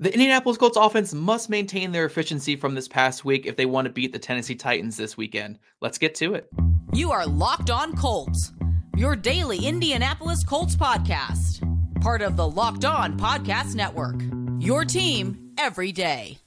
The Indianapolis Colts offense must maintain their efficiency from this past week if they want to beat the Tennessee Titans this weekend. Let's get to it. You are Locked On Colts, your daily Indianapolis Colts podcast, part of the Locked On Podcast Network. Your team every day.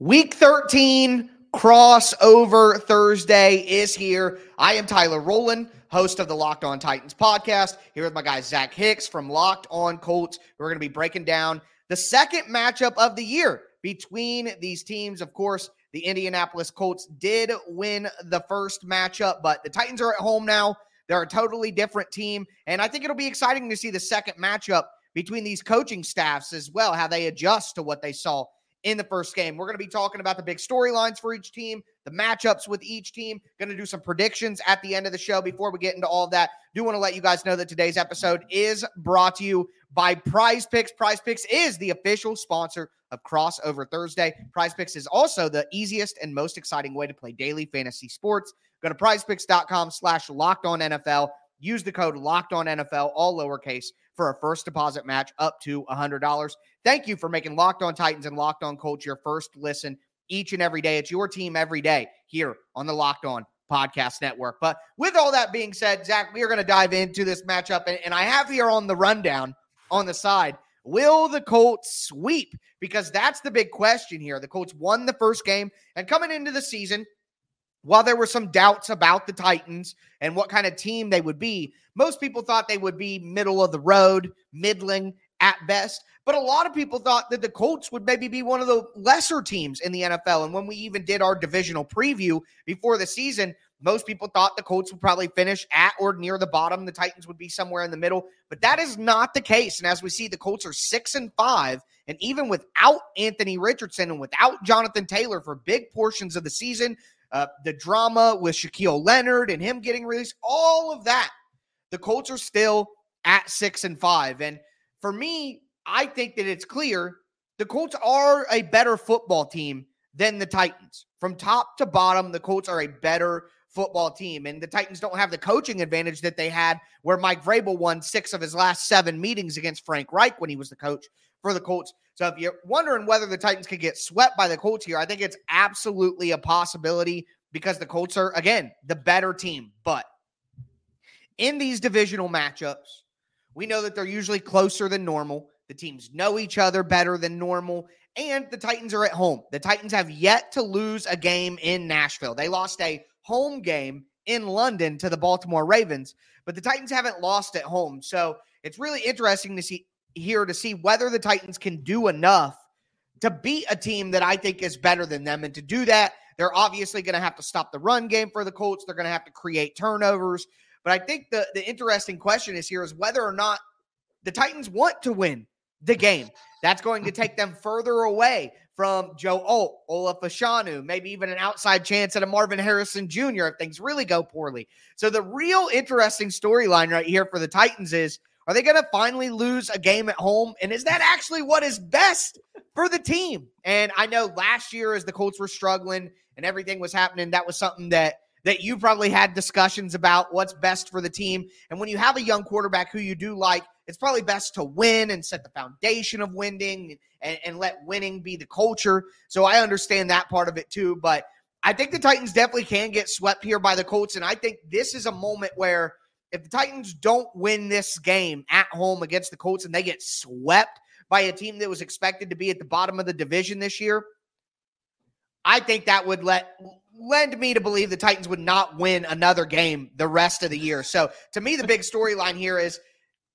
Week 13 crossover Thursday is here. I am Tyler Rowland, host of the Locked On Titans podcast, here with my guy Zach Hicks from Locked On Colts. We're going to be breaking down the second matchup of the year between these teams. Of course, the Indianapolis Colts did win the first matchup, but the Titans are at home now. They're a totally different team. And I think it'll be exciting to see the second matchup between these coaching staffs as well, how they adjust to what they saw in the first game. We're going to be talking about the big storylines for each team, the matchups with each team. Going to do some predictions at the end of the show. Before we get into all of that, do want to let you guys know that today's episode is brought to you by Prize Picks. Prize Picks is the official sponsor of Crossover Thursday. Prize Picks is also the easiest and most exciting way to play daily fantasy sports. Go to prizepicks.com slash locked on NFL. Use the code locked on NFL, all lowercase, for a first deposit match up to $100. Thank you for making Locked On Titans and Locked On Colts your first listen each and every day. It's your team every day here on the Locked On Podcast Network. But with all that being said, Zach, we are going to dive into this matchup. And, and I have here on the rundown on the side Will the Colts sweep? Because that's the big question here. The Colts won the first game, and coming into the season, while there were some doubts about the Titans and what kind of team they would be, most people thought they would be middle of the road, middling at best. But a lot of people thought that the Colts would maybe be one of the lesser teams in the NFL. And when we even did our divisional preview before the season, most people thought the Colts would probably finish at or near the bottom. The Titans would be somewhere in the middle, but that is not the case. And as we see, the Colts are six and five, and even without Anthony Richardson and without Jonathan Taylor for big portions of the season, uh, the drama with Shaquille Leonard and him getting released, all of that, the Colts are still at six and five. And for me, I think that it's clear the Colts are a better football team than the Titans. From top to bottom, the Colts are a better football team. And the Titans don't have the coaching advantage that they had where Mike Vrabel won six of his last seven meetings against Frank Reich when he was the coach for the Colts. So if you're wondering whether the Titans could get swept by the Colts here, I think it's absolutely a possibility because the Colts are, again, the better team. But in these divisional matchups, we know that they're usually closer than normal. The teams know each other better than normal. And the Titans are at home. The Titans have yet to lose a game in Nashville. They lost a home game in London to the Baltimore Ravens, but the Titans haven't lost at home. So it's really interesting to see here to see whether the Titans can do enough to beat a team that I think is better than them. And to do that, they're obviously going to have to stop the run game for the Colts. They're going to have to create turnovers. But I think the, the interesting question is here is whether or not the Titans want to win the game. That's going to take them further away from Joe Alt, Fashanu, maybe even an outside chance at a Marvin Harrison Jr. if things really go poorly. So the real interesting storyline right here for the Titans is are they going to finally lose a game at home? And is that actually what is best for the team? And I know last year as the Colts were struggling and everything was happening, that was something that that you probably had discussions about what's best for the team. And when you have a young quarterback who you do like, it's probably best to win and set the foundation of winning and, and let winning be the culture. So I understand that part of it too. But I think the Titans definitely can get swept here by the Colts. And I think this is a moment where if the Titans don't win this game at home against the Colts and they get swept by a team that was expected to be at the bottom of the division this year, I think that would let lend me to believe the Titans would not win another game the rest of the year. So to me, the big storyline here is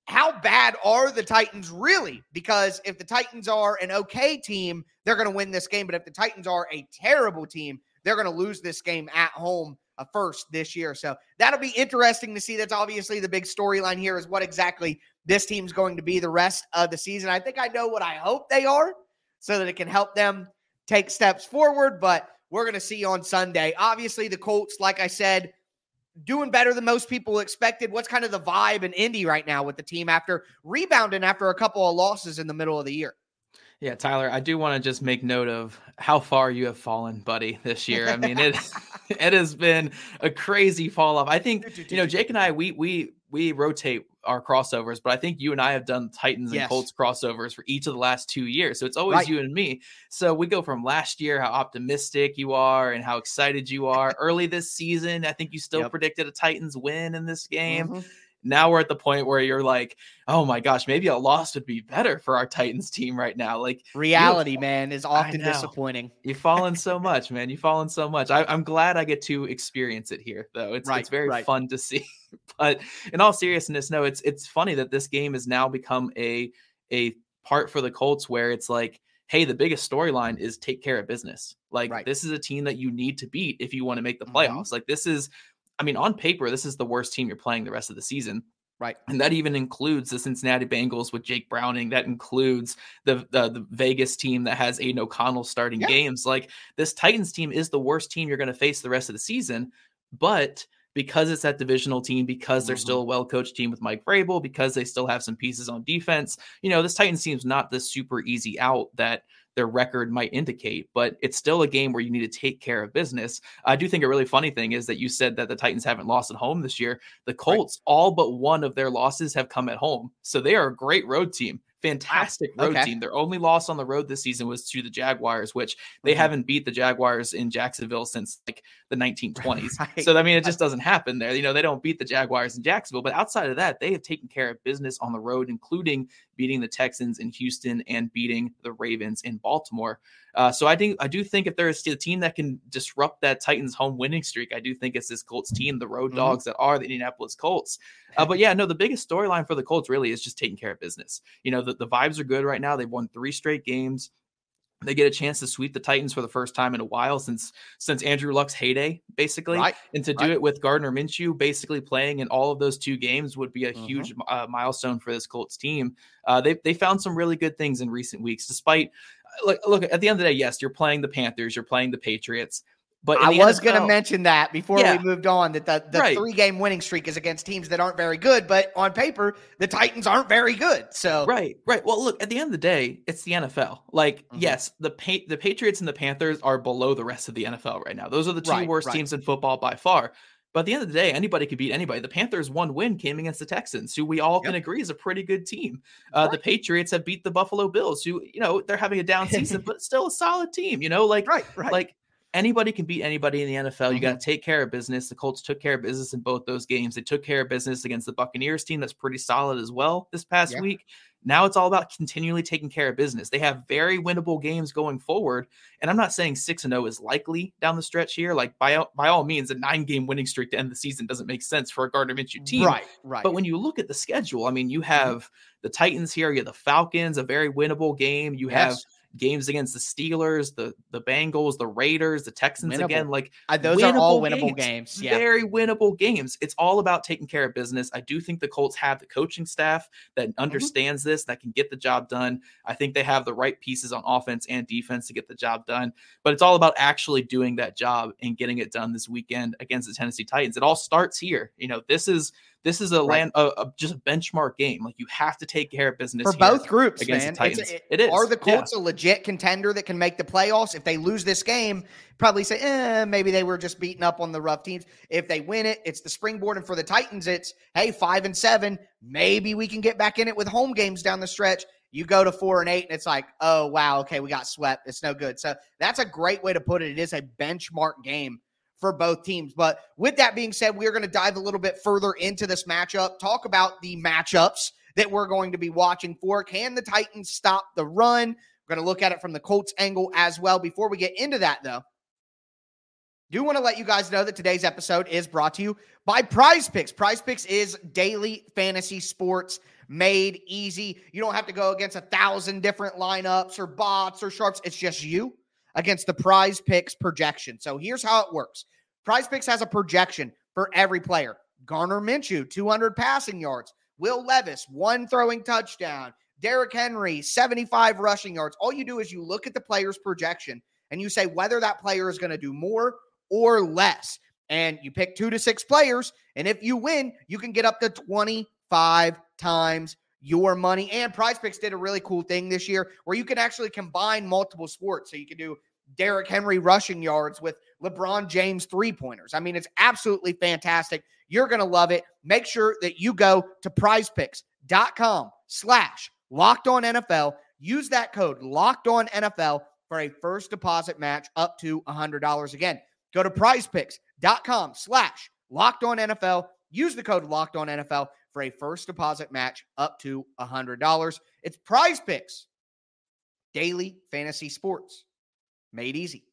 how bad are the Titans really? Because if the Titans are an okay team, they're going to win this game. But if the Titans are a terrible team, they're going to lose this game at home a first this year. So that'll be interesting to see. That's obviously the big storyline here is what exactly this team's going to be the rest of the season. I think I know what I hope they are so that it can help them take steps forward. But we're going to see on Sunday. Obviously, the Colts, like I said, doing better than most people expected. What's kind of the vibe in Indy right now with the team after rebounding after a couple of losses in the middle of the year? Yeah, Tyler, I do want to just make note of how far you have fallen, buddy, this year. I mean, it it has been a crazy fall off. I think you know, Jake and I, we we we rotate our crossovers, but I think you and I have done Titans and Yes. Colts crossovers for each of the last two years. So it's always Right. you and me. So we go from last year, how optimistic you are and how excited you are. Early this season, I think you still Yep. predicted a Titans win in this game. Mhm. Now we're at the point where you're like, oh my gosh, maybe a loss would be better for our Titans team right now. Like Reality, man, is often disappointing. You've fallen so much, man. You've fallen so much. I, I'm glad I get to experience it here, though. It's Right, it's very right. fun to see. but in all seriousness, no, it's it's funny that this game has now become a a part for the Colts where it's like, hey, the biggest storyline is take care of business. Like Right. this is a team that you need to beat if you want to make the Mhm. playoffs. Like this is, I mean, on paper, this is the worst team you're playing the rest of the season. Right. And that even includes the Cincinnati Bengals with Jake Browning. That includes the the, the Vegas team that has Aidan O'Connell starting Yeah. games. Like this Titans team is the worst team you're going to face the rest of the season. But because it's that divisional team, because they're Mhm. still a well coached team with Mike Vrabel, because they still have some pieces on defense, you know, this Titans team's not this super easy out that their record might indicate, but it's still a game where you need to take care of business. I do think a really funny thing is that you said that the Titans haven't lost at home this year. The Colts, all but one of their losses have come at home. So they are a great road team. Fantastic road Okay. team. Their only loss on the road this season was to the Jaguars, which they Mhm. haven't beat the Jaguars in Jacksonville since like the 1920s. Right. So I mean, it just doesn't happen there. You know, they don't beat the Jaguars in Jacksonville, but outside of that, they have taken care of business on the road, including beating the Texans in Houston and beating the Ravens in Baltimore. Uh, so I think I do think if there is a team that can disrupt that Titans home winning streak, I do think it's this Colts team, the road Mhm. dogs that are the Indianapolis Colts. Uh, but yeah, no, the biggest storyline for the Colts really is just taking care of business. You know, the, the vibes are good right now. They've won three straight games. They get a chance to sweep the Titans for the first time in a while since since Andrew Luck's heyday, basically. Right. And to do right. it with Gardner Minshew basically playing in all of those two games would be a Mhm. huge uh, milestone for this Colts team. Uh, they they found some really good things in recent weeks, despite look look at the end of the day. Yes, you're playing the Panthers, you're playing the Patriots, but I was going to mention that before Yeah. we moved on that the, the Right. three game winning streak is against teams that aren't very good, but on paper, the Titans aren't very good. So, Right, right. Well, look, at the end of the day, it's the NFL. Like, Mhm. yes, the pa- the Patriots and the Panthers are below the rest of the NFL right now. Those are the two Right, worst right. teams in football by far. But at the end of the day, anybody could beat anybody. The Panthers' one win came against the Texans, who we all can agree is a pretty good team. Uh, The Patriots have beat the Buffalo Bills, who you know they're having a down season, but still a solid team. You know, like right, right. like anybody can beat anybody in the NFL. You Mhm. got to take care of business. The Colts took care of business in both those games. They took care of business against the Buccaneers team that's pretty solid as well this past Yeah. week. Now it's all about continually taking care of business. They have very winnable games going forward, and I'm not saying 6 and 0 is likely down the stretch here. Like by all- by all means, a 9-game winning streak to end the season doesn't make sense for a Gardner Minshew team. right, right. But when you look at the schedule, I mean, Mm-hmm. you have the Titans here, you have the Falcons, a very winnable game. You have Yes. Games against the Steelers, the the Bengals, the Raiders, the Texans Winnable. again. Like those are all winnable winnable games. Yeah. very winnable games. It's all about taking care of business. I do think the Colts have the coaching staff that Mm-hmm. understands this, that can get the job done. I think they have the right pieces on offense and defense to get the job done. But it's all about actually doing that job and getting it done this weekend against the Tennessee Titans. It all starts here. You know, this is this is a Right. land a, a- just a benchmark game. Like you have to take care of business for both groups, against man. the Titans. it- it is. Are the Yeah. Colts a legit contender that can make the playoffs? If they lose this game, probably say, eh, maybe they were just beating up on the rough teams. If they win it, it's the springboard. And for the Titans, it's, hey, five and seven. Maybe we can get back in it with home games down the stretch. You go to four and eight, and it's like, oh, wow, okay, we got swept. It's no good. So that's a great way to put it. It is a benchmark game for both teams. But with that being said, we're going to dive a little bit further into this matchup, talk about the matchups that we're going to be watching for. Can the Titans stop the run? We're going to look at it from the Colts angle as well. Before we get into that, though, do want to let you guys know that today's episode is brought to you by Prize Picks. Prize Picks is daily fantasy sports made easy. You don't have to go against a thousand different lineups or bots or sharps. It's just you against the Prize Picks projection. So here's how it works Prize Picks has a projection for every player. Gardner Minshew, 200 passing yards. Will Levis, one throwing touchdown. Derrick Henry, 75 rushing yards. All you do is you look at the player's projection and you say whether that player is going to do more or less. And you pick two to six players. And if you win, you can get up to 25 times your money. And Prize Picks did a really cool thing this year where you can actually combine multiple sports. So you can do Derrick Henry rushing yards with LeBron James three pointers. I mean, it's absolutely fantastic. You're going to love it. Make sure that you go to prizepicks.com slash locked on NFL. Use that code locked on NFL for a first deposit match up to $100. Again, go to prizepicks.com slash locked on NFL. Use the code locked on NFL for a first deposit match up to $100. It's prize picks, daily fantasy sports made easy.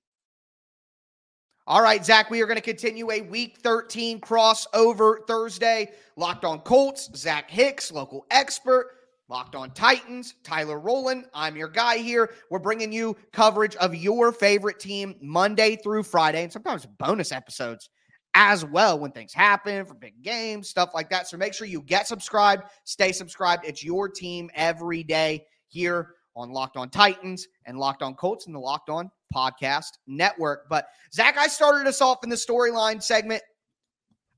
All right, Zach, we are going to continue a week 13 crossover Thursday. Locked on Colts, Zach Hicks, local expert. Locked on Titans, Tyler Rowland. I'm your guy here. We're bringing you coverage of your favorite team Monday through Friday, and sometimes bonus episodes as well when things happen for big games, stuff like that. So make sure you get subscribed, stay subscribed. It's your team every day here on Locked On Titans and Locked On Colts and the Locked On Podcast Network. But Zach, I started us off in the storyline segment.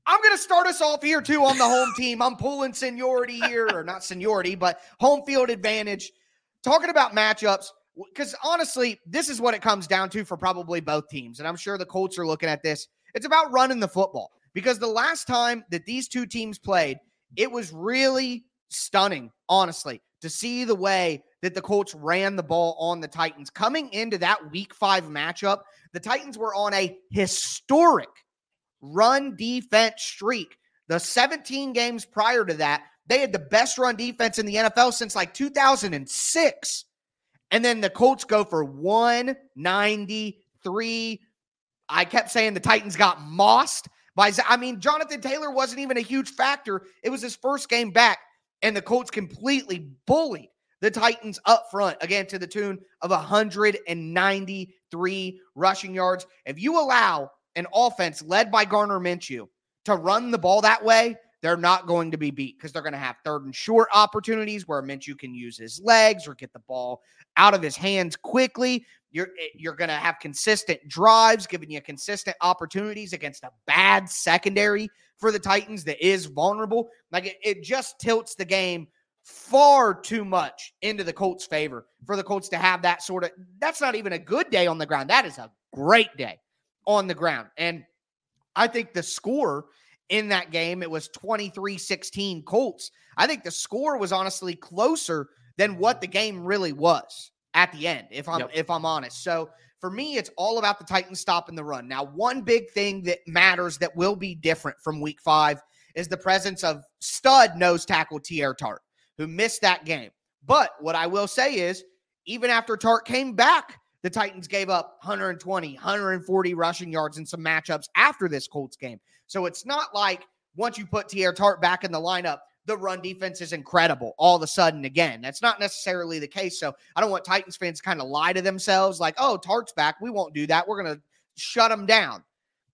I'm going to start us off here too on the home team. I'm pulling seniority here, or not seniority, but home field advantage. Talking about matchups, because honestly, this is what it comes down to for probably both teams. And I'm sure the Colts are looking at this. It's about running the football because the last time that these two teams played, it was really stunning, honestly, to see the way that the Colts ran the ball on the Titans. Coming into that week five matchup, the Titans were on a historic run defense streak. The 17 games prior to that, they had the best run defense in the NFL since like 2006. And then the Colts go for 193. I kept saying the Titans got mossed by, I mean, Jonathan Taylor wasn't even a huge factor. It was his first game back, and the Colts completely bullied the Titans up front, again, to the tune of 193 rushing yards. If you allow an offense led by Gardner Minshew to run the ball that way, they're not going to be beat because they're going to have third and short opportunities where Minshew can use his legs or get the ball out of his hands quickly. You're eh, you're going to have consistent drives, giving you consistent opportunities against a bad secondary for the Titans that is vulnerable. Like it, it just tilts the game far too much into the Colts' favor for the Colts to have that sort of. That's not even a good day on the ground. That is a great day on the ground. And I think the score in that game, it was 23 16 Colts. I think the score was honestly closer than what the game really was at the end, if I'm yep. if I'm honest. So for me, it's all about the Titans stopping the run. Now, one big thing that matters that will be different from week five is the presence of stud nose tackle Teair Tart, who missed that game. But what I will say is, even after Tart came back the Titans gave up 120, 140 rushing yards in some matchups after this Colts game. So it's not like once you put Teair Tart back in the lineup, the run defense is incredible all of a sudden again. That's not necessarily the case. So I don't want Titans fans kind of lie to themselves like, oh, Tart's back. We won't do that. We're going to shut them down.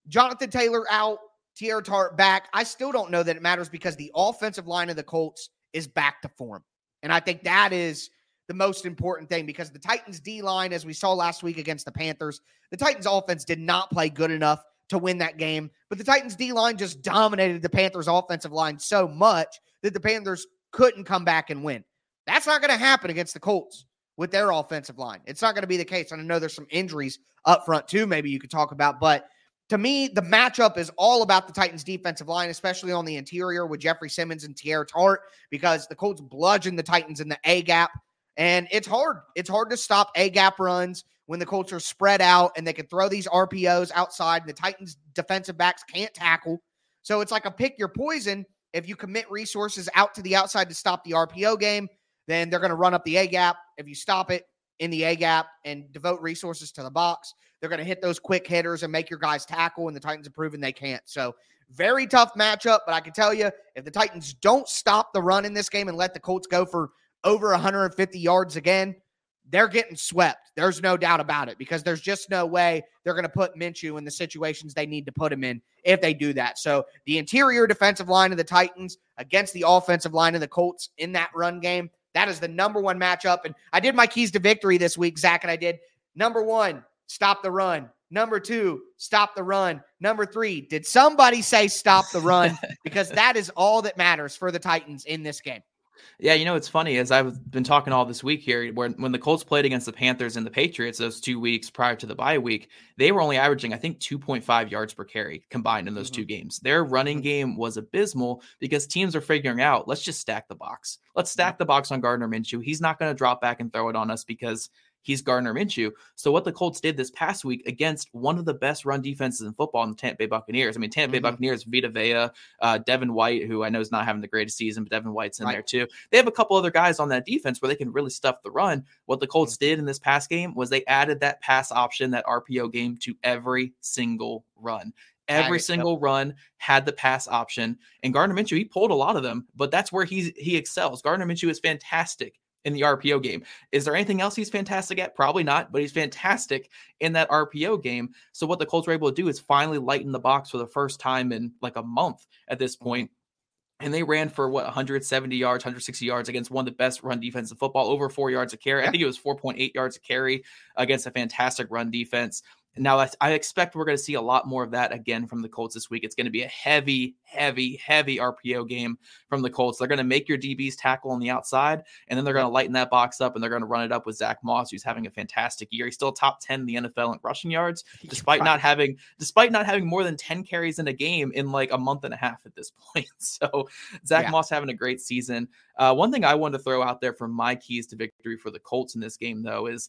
Jonathan Taylor out, Teair Tart back. I still don't know that it matters because the offensive line of the Colts is back to form. And I think that is the most important thing because the Titans D line, as we saw last week against the Panthers, the Titans offense did not play good enough to win that game. But the Titans D line just dominated the Panthers offensive line so much that the Panthers couldn't come back and win. That's not going to happen against the Colts with their offensive line. It's not going to be the case. And I know there's some injuries up front too, maybe you could talk about. But to me, the matchup is all about the Titans defensive line, especially on the interior with Jeffrey Simmons and Teair Tart, because the Colts bludgeon the Titans in the A gap and it's hard. It's hard to stop A gap runs when the Colts are spread out and they can throw these RPOs outside and the Titans defensive backs can't tackle. So it's like a pick your poison. If you commit resources out to the outside to stop the RPO game, then they're going to run up the A gap. If you stop it in the A gap and devote resources to the box, they're going to hit those quick hitters and make your guys tackle. And the Titans have proven they can't. So very tough matchup. But I can tell you, if the Titans don't stop the run in this game and let the Colts go for over 150 yards again, they're getting swept. There's no doubt about it because there's just no way they're going to put Minshew in the situations they need to put him in if they do that. So the interior defensive line of the Titans against the offensive line of the Colts in that run game, that is the number one matchup. And I did my keys to victory this week, Zach, and I did number one, stop the run. Number two, stop the run. Number three, did somebody say stop the run? because that is all that matters for the Titans in this game. Yeah, you know it's funny as I've been talking all this week here. Where when the Colts played against the Panthers and the Patriots those two weeks prior to the bye week, they were only averaging I think 2.5 yards per carry combined in those mm-hmm. two games. Their running mm-hmm. game was abysmal because teams are figuring out let's just stack the box. Let's stack the box on Gardner Minshew. He's not going to drop back and throw it on us because he's Gardner Minshew. So what the Colts did this past week against one of the best run defenses in football in the Tampa Bay Buccaneers. I mean, Tampa Bay mm-hmm. Buccaneers, Vita Vea, uh, Devin White, who I know is not having the greatest season, but Devin White's in right. there too. They have a couple other guys on that defense where they can really stuff the run. What the Colts mm-hmm. did in this past game was they added that pass option, that RPO game to every single run. Every single run had the pass option, and Gardner Minshew he pulled a lot of them, but that's where he's he excels. Gardner Minshew is fantastic in the RPO game. Is there anything else he's fantastic at? Probably not, but he's fantastic in that RPO game. So what the Colts were able to do is finally lighten the box for the first time in like a month at this point. And they ran for what 170 yards, 160 yards against one of the best run defense in football, over four yards a carry. I think it was 4.8 yards a carry against a fantastic run defense. Now, I expect we're going to see a lot more of that again from the Colts this week. It's going to be a heavy, heavy, heavy RPO game from the Colts. They're going to make your DBs tackle on the outside, and then they're going to lighten that box up and they're going to run it up with Zack Moss, who's having a fantastic year. He's still top 10 in the NFL in rushing yards, despite not having despite not having more than 10 carries in a game in like a month and a half at this point. So Zach yeah. Moss having a great season. Uh, one thing I wanted to throw out there for my keys to victory for the Colts in this game, though, is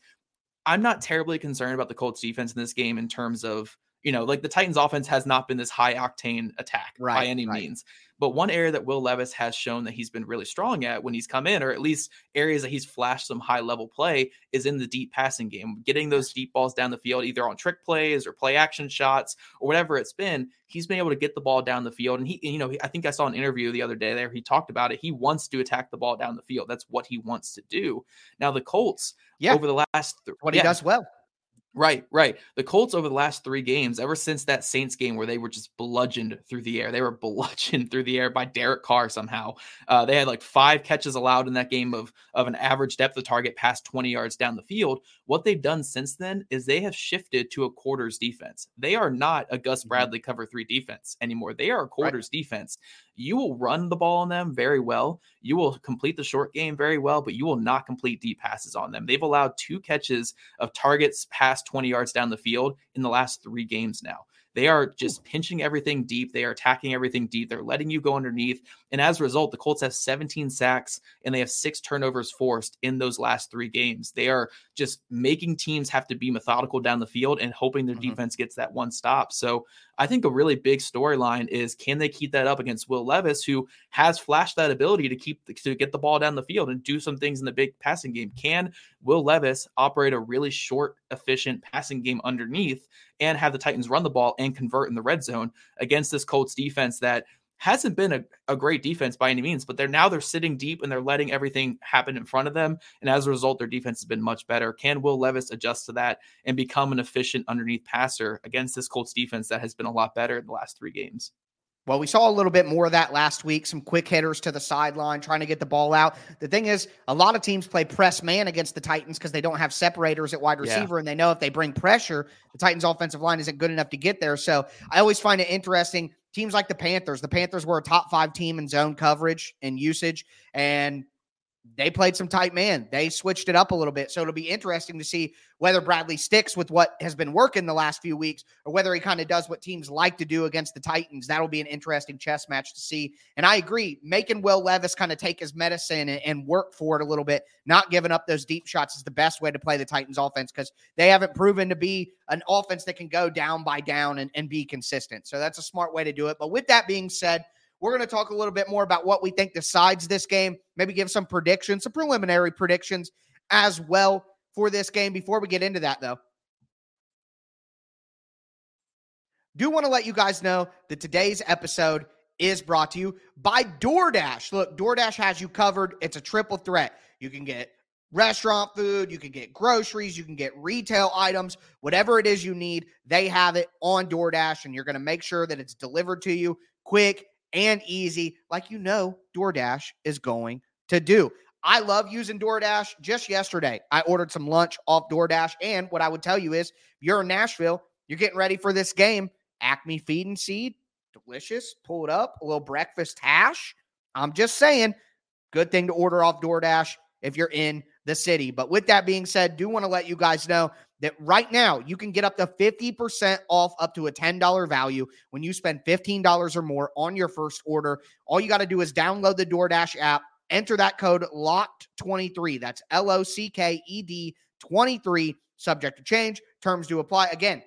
I'm not terribly concerned about the Colts defense in this game in terms of, you know, like the Titans offense has not been this high octane attack right, by any right. means. But one area that Will Levis has shown that he's been really strong at when he's come in, or at least areas that he's flashed some high level play, is in the deep passing game, getting those deep balls down the field, either on trick plays or play action shots or whatever it's been. He's been able to get the ball down the field. And he, you know, I think I saw an interview the other day there. He talked about it. He wants to attack the ball down the field. That's what he wants to do. Now, the Colts, yeah. over the last, th- what he does well Right, right. The Colts over the last three games, ever since that Saints game where they were just bludgeoned through the air, they were bludgeoned through the air by Derek Carr somehow. Uh, they had like five catches allowed in that game of of an average depth of target past 20 yards down the field. What they've done since then is they have shifted to a quarters defense. They are not a Gus mm-hmm. Bradley cover three defense anymore. They are a quarters right. defense. You will run the ball on them very well. You will complete the short game very well, but you will not complete deep passes on them. They've allowed two catches of targets past 20 yards down the field in the last three games now. They are just hmm. pinching everything deep. They are attacking everything deep. They're letting you go underneath. And as a result, the Colts have 17 sacks and they have six turnovers forced in those last three games. They are just making teams have to be methodical down the field and hoping their mm-hmm. defense gets that one stop. So I think a really big storyline is can they keep that up against Will Levis, who has flashed that ability to keep to get the ball down the field and do some things in the big passing game? Can Will Levis operate a really short, efficient passing game underneath and have the Titans run the ball and convert in the red zone against this Colts defense that hasn't been a, a great defense by any means, but they're now they're sitting deep and they're letting everything happen in front of them. And as a result, their defense has been much better. Can Will Levis adjust to that and become an efficient underneath passer against this Colts defense that has been a lot better in the last three games? Well, we saw a little bit more of that last week. Some quick hitters to the sideline, trying to get the ball out. The thing is, a lot of teams play press man against the Titans because they don't have separators at wide receiver, yeah. and they know if they bring pressure, the Titans' offensive line isn't good enough to get there. So I always find it interesting teams like the Panthers. The Panthers were a top five team in zone coverage and usage, and they played some tight man. They switched it up a little bit. So it'll be interesting to see whether Bradley sticks with what has been working the last few weeks or whether he kind of does what teams like to do against the Titans. That'll be an interesting chess match to see. And I agree, making Will Levis kind of take his medicine and, work for it a little bit, not giving up those deep shots is the best way to play the Titans offense because they haven't proven to be an offense that can go down by down and, and be consistent. So that's a smart way to do it. But with that being said, we're going to talk a little bit more about what we think decides this game, maybe give some predictions, some preliminary predictions as well for this game. Before we get into that, though, do want to let you guys know that today's episode is brought to you by DoorDash. Look, DoorDash has you covered. It's a triple threat. You can get restaurant food, you can get groceries, you can get retail items, whatever it is you need, they have it on DoorDash, and you're going to make sure that it's delivered to you quick and easy, like you know DoorDash is going to do. I love using DoorDash. Just yesterday, I ordered some lunch off DoorDash. And what I would tell you is, you're in Nashville, you're getting ready for this game. Acme Feed and Seed, delicious. Pull it up, a little breakfast hash. I'm just saying, good thing to order off DoorDash if you're in the city. But with that being said, do want to let you guys know that right now you can get up to 50% off up to a $10 value when you spend $15 or more on your first order. All you got to do is download the DoorDash app, enter that code LOCKED23. That's L O C K E D 23, subject to change. Terms do apply. Again,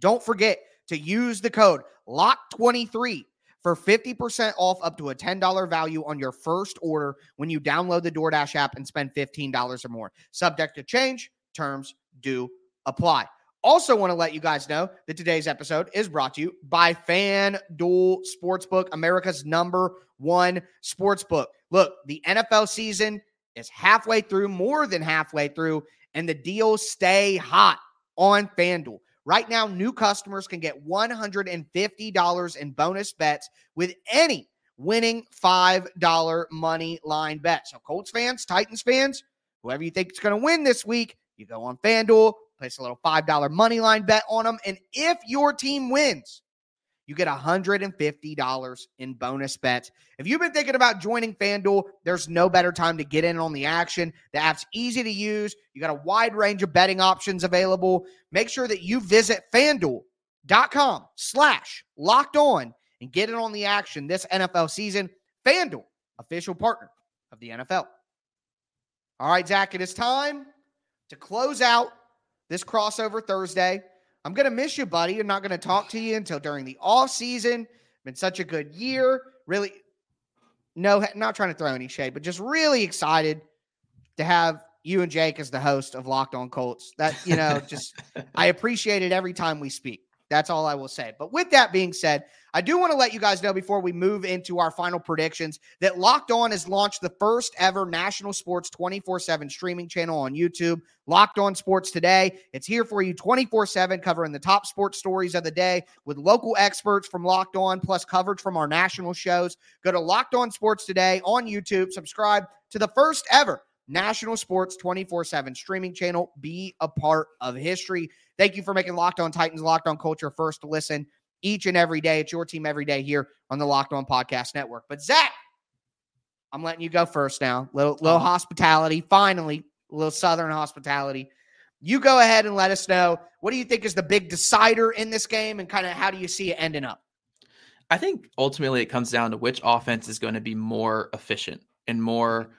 don't forget to use the code LOCK23 for 50% off up to a $10 value on your first order when you download the DoorDash app and spend $15 or more. Subject to change, terms do apply. Also, want to let you guys know that today's episode is brought to you by FanDuel Sportsbook, America's number one sportsbook. Look, the NFL season is halfway through, more than halfway through, and the deals stay hot on FanDuel. Right now, new customers can get $150 in bonus bets with any winning $5 money line bet. So, Colts fans, Titans fans, whoever you think is going to win this week, you go on FanDuel, place a little $5 money line bet on them. And if your team wins, you get $150 in bonus bets. If you've been thinking about joining FanDuel, there's no better time to get in on the action. The app's easy to use. You got a wide range of betting options available. Make sure that you visit fanduel.com slash locked on and get in on the action this NFL season. FanDuel, official partner of the NFL. All right, Zach, it is time to close out this crossover Thursday. I'm going to miss you, buddy. I'm not going to talk to you until during the off season. Been such a good year. Really, no, not trying to throw any shade, but just really excited to have you and Jake as the host of Locked On Colts. That, you know, just I appreciate it every time we speak. That's all I will say. But with that being said, I do want to let you guys know before we move into our final predictions that Locked On has launched the first ever national sports 24 7 streaming channel on YouTube, Locked On Sports Today. It's here for you 24 7, covering the top sports stories of the day with local experts from Locked On, plus coverage from our national shows. Go to Locked On Sports Today on YouTube, subscribe to the first ever national sports 24 7 streaming channel. Be a part of history. Thank you for making Locked On Titans, Locked On Culture first to listen each and every day. It's your team every day here on the Locked On Podcast Network. But Zach, I'm letting you go first now. Little little oh. hospitality, finally, a little Southern hospitality. You go ahead and let us know what do you think is the big decider in this game, and kind of how do you see it ending up? I think ultimately it comes down to which offense is going to be more efficient and more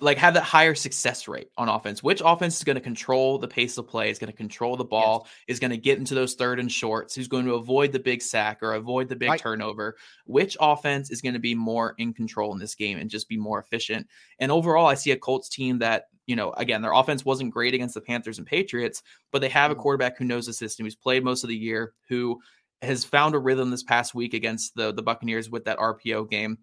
like have that higher success rate on offense. Which offense is going to control the pace of play, is going to control the ball, yes. is going to get into those third and shorts, who's going to avoid the big sack or avoid the big turnover. Which offense is going to be more in control in this game and just be more efficient? And overall, I see a Colts team that, you know, again, their offense wasn't great against the Panthers and Patriots, but they have a mm-hmm. quarterback who knows the system, who's played most of the year, who has found a rhythm this past week against the the Buccaneers with that RPO game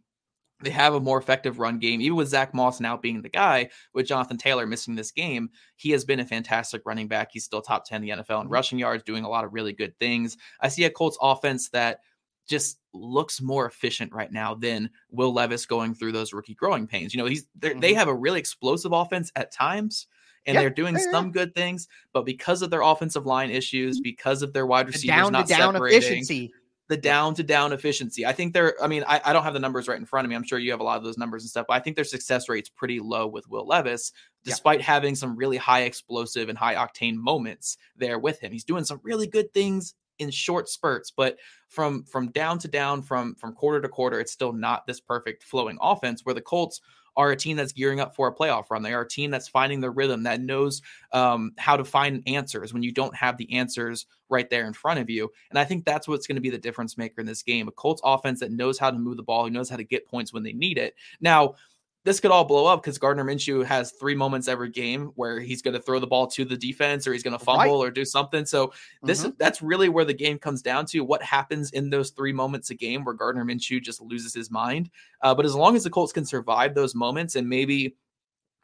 they have a more effective run game. Even with Zack Moss now being the guy, with Jonathan Taylor missing this game, he has been a fantastic running back. He's still top 10 in the NFL in mm-hmm. rushing yards, doing a lot of really good things. I see a Colts offense that just looks more efficient right now than Will Levis going through those rookie growing pains. You know, he's mm-hmm. they have a really explosive offense at times, and they're doing yeah, some good things, but because of their offensive line issues, mm-hmm. because of their wide receivers down not down separating, efficiency the down to down efficiency. I think they're, I mean, I, I, don't have the numbers right in front of me. I'm sure you have a lot of those numbers and stuff, but I think their success rate's pretty low with Will Levis, despite yeah. having some really high explosive and high octane moments there with him. He's doing some really good things in short spurts, but from from down to down, from from quarter to quarter, it's still not this perfect flowing offense where the Colts are a team that's gearing up for a playoff run. They are a team that's finding the rhythm, that knows um, how to find answers when you don't have the answers right there in front of you. And I think that's what's going to be the difference maker in this game. A Colts offense that knows how to move the ball, who knows how to get points when they need it. Now, this could all blow up because Gardner Minshew has three moments every game where he's going to throw the ball to the defense or he's going to fumble right. or do something. So this mm-hmm. that's really where the game comes down to what happens in those three moments a game where Gardner Minshew just loses his mind. Uh, but as long as the Colts can survive those moments and maybe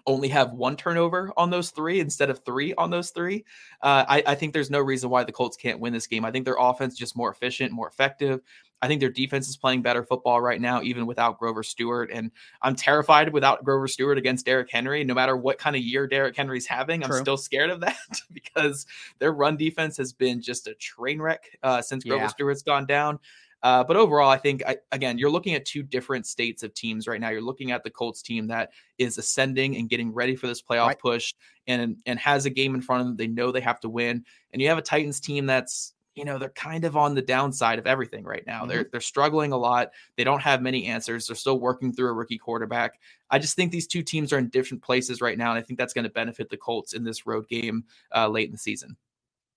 only have one turnover on those three instead of three on those three. Uh, I, I, think there's no reason why the Colts can't win this game. I think their offense just more efficient, more effective. I think their defense is playing better football right now, even without Grover Stewart. And I'm terrified without Grover Stewart against Derrick Henry. No matter what kind of year Derrick Henry's having, True. I'm still scared of that because their run defense has been just a train wreck uh, since Grover yeah. Stewart's gone down. Uh, but overall, I think I, again, you're looking at two different states of teams right now. You're looking at the Colts team that is ascending and getting ready for this playoff right. push, and and has a game in front of them. They know they have to win, and you have a Titans team that's you know they're kind of on the downside of everything right now. Mm-hmm. They're they're struggling a lot. They don't have many answers. They're still working through a rookie quarterback. I just think these two teams are in different places right now, and I think that's going to benefit the Colts in this road game uh, late in the season.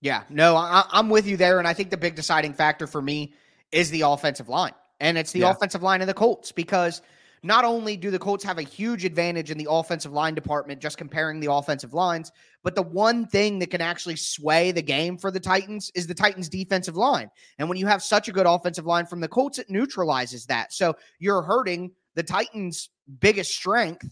Yeah, no, I, I'm with you there, and I think the big deciding factor for me is the offensive line. And it's the yeah. offensive line of the Colts because not only do the Colts have a huge advantage in the offensive line department, just comparing the offensive lines, but the one thing that can actually sway the game for the Titans is the Titans' defensive line. And when you have such a good offensive line from the Colts, it neutralizes that. So you're hurting the Titans' biggest strength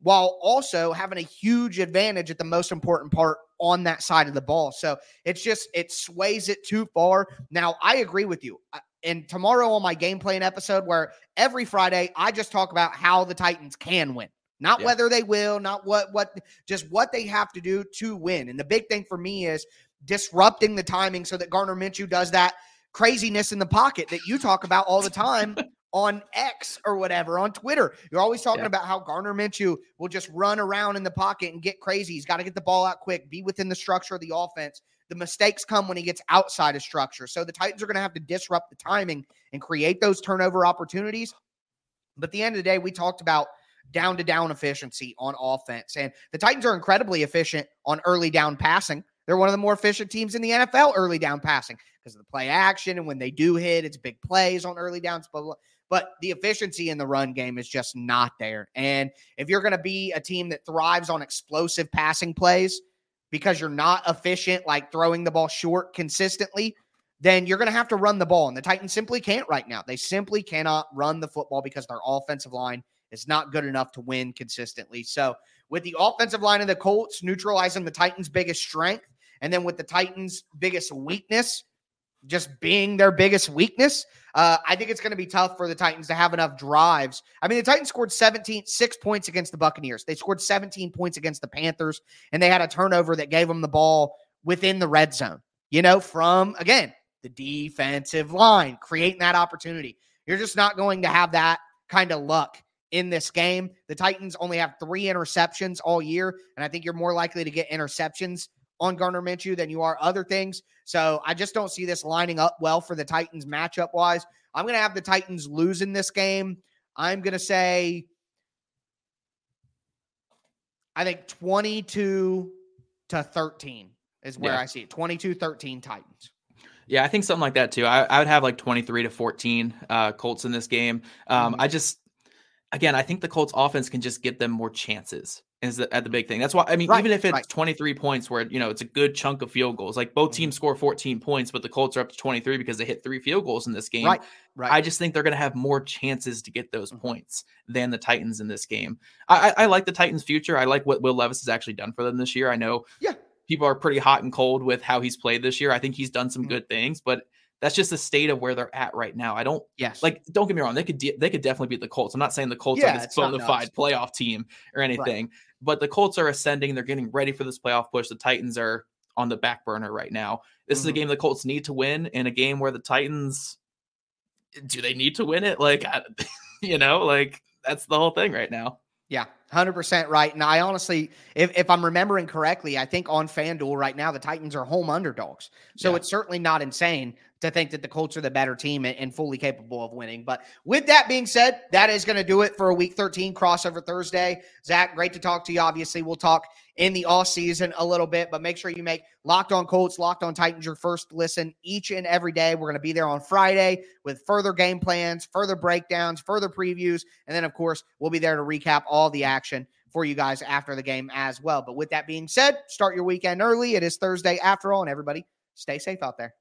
while also having a huge advantage at the most important part on that side of the ball. So it's just, it sways it too far. Now, I agree with you and tomorrow on my game plan episode, where every Friday I just talk about how the Titans can win. Not yeah. whether they will, not what what just what they have to do to win. And the big thing for me is disrupting the timing so that Gardner Minshew does that craziness in the pocket that you talk about all the time on X or whatever on Twitter. You're always talking yeah. about how Gardner Minshew will just run around in the pocket and get crazy. He's got to get the ball out quick, be within the structure of the offense. The mistakes come when he gets outside of structure. So the Titans are going to have to disrupt the timing and create those turnover opportunities. But at the end of the day, we talked about down to down efficiency on offense. And the Titans are incredibly efficient on early down passing. They're one of the more efficient teams in the NFL early down passing because of the play action. And when they do hit, it's big plays on early downs. Blah, blah. But the efficiency in the run game is just not there. And if you're going to be a team that thrives on explosive passing plays, because you're not efficient, like throwing the ball short consistently, then you're going to have to run the ball. And the Titans simply can't right now. They simply cannot run the football because their offensive line is not good enough to win consistently. So, with the offensive line of the Colts neutralizing the Titans' biggest strength, and then with the Titans' biggest weakness, just being their biggest weakness. Uh, I think it's going to be tough for the Titans to have enough drives. I mean, the Titans scored 17, six points against the Buccaneers. They scored 17 points against the Panthers, and they had a turnover that gave them the ball within the red zone, you know, from, again, the defensive line, creating that opportunity. You're just not going to have that kind of luck in this game. The Titans only have three interceptions all year, and I think you're more likely to get interceptions on Gardner Minshew than you are other things. So I just don't see this lining up well for the Titans matchup wise. I'm going to have the Titans losing this game. I'm going to say, I think 22 to 13 is where yeah. I see it. 22 13 Titans. Yeah, I think something like that too. I, I would have like 23 to 14 uh, Colts in this game. Um, mm-hmm. I just, again, I think the Colts offense can just get them more chances is the, at the big thing. That's why I mean, right, even if it's right. 23 points where you know it's a good chunk of field goals, like both teams mm-hmm. score 14 points, but the Colts are up to 23 because they hit three field goals in this game. Right. Right. I just think they're going to have more chances to get those mm-hmm. points than the Titans in this game. I, I, I, like the Titans' future. I like what Will Levis has actually done for them this year. I know. Yeah. People are pretty hot and cold with how he's played this year. I think he's done some mm-hmm. good things, but that's just the state of where they're at right now. I don't yes. like don't get me wrong, they could de- they could definitely beat the Colts. I'm not saying the Colts yeah, are this bona fide playoff team or anything, right. But the Colts are ascending, they're getting ready for this playoff push. The Titans are on the back burner right now. This mm-hmm. is a mm-hmm. game the Colts need to win in a game where the Titans do they need to win it? Like you know, like that's the whole thing right now. Yeah, 100% right. And I honestly, if, if I'm remembering correctly, I think on FanDuel right now, the Titans are home underdogs. So yeah. it's certainly not insane to think that the Colts are the better team and, fully capable of winning. But with that being said, that is going to do it for a week 13 crossover Thursday. Zach, great to talk to you. Obviously, we'll talk in the off season a little bit, but make sure you make Locked on Colts, Locked on Titans your first listen each and every day. We're going to be there on Friday with further game plans, further breakdowns, further previews, and then, of course, we'll be there to recap all the action for you guys after the game as well. But with that being said, start your weekend early. It is Thursday after all, and everybody stay safe out there.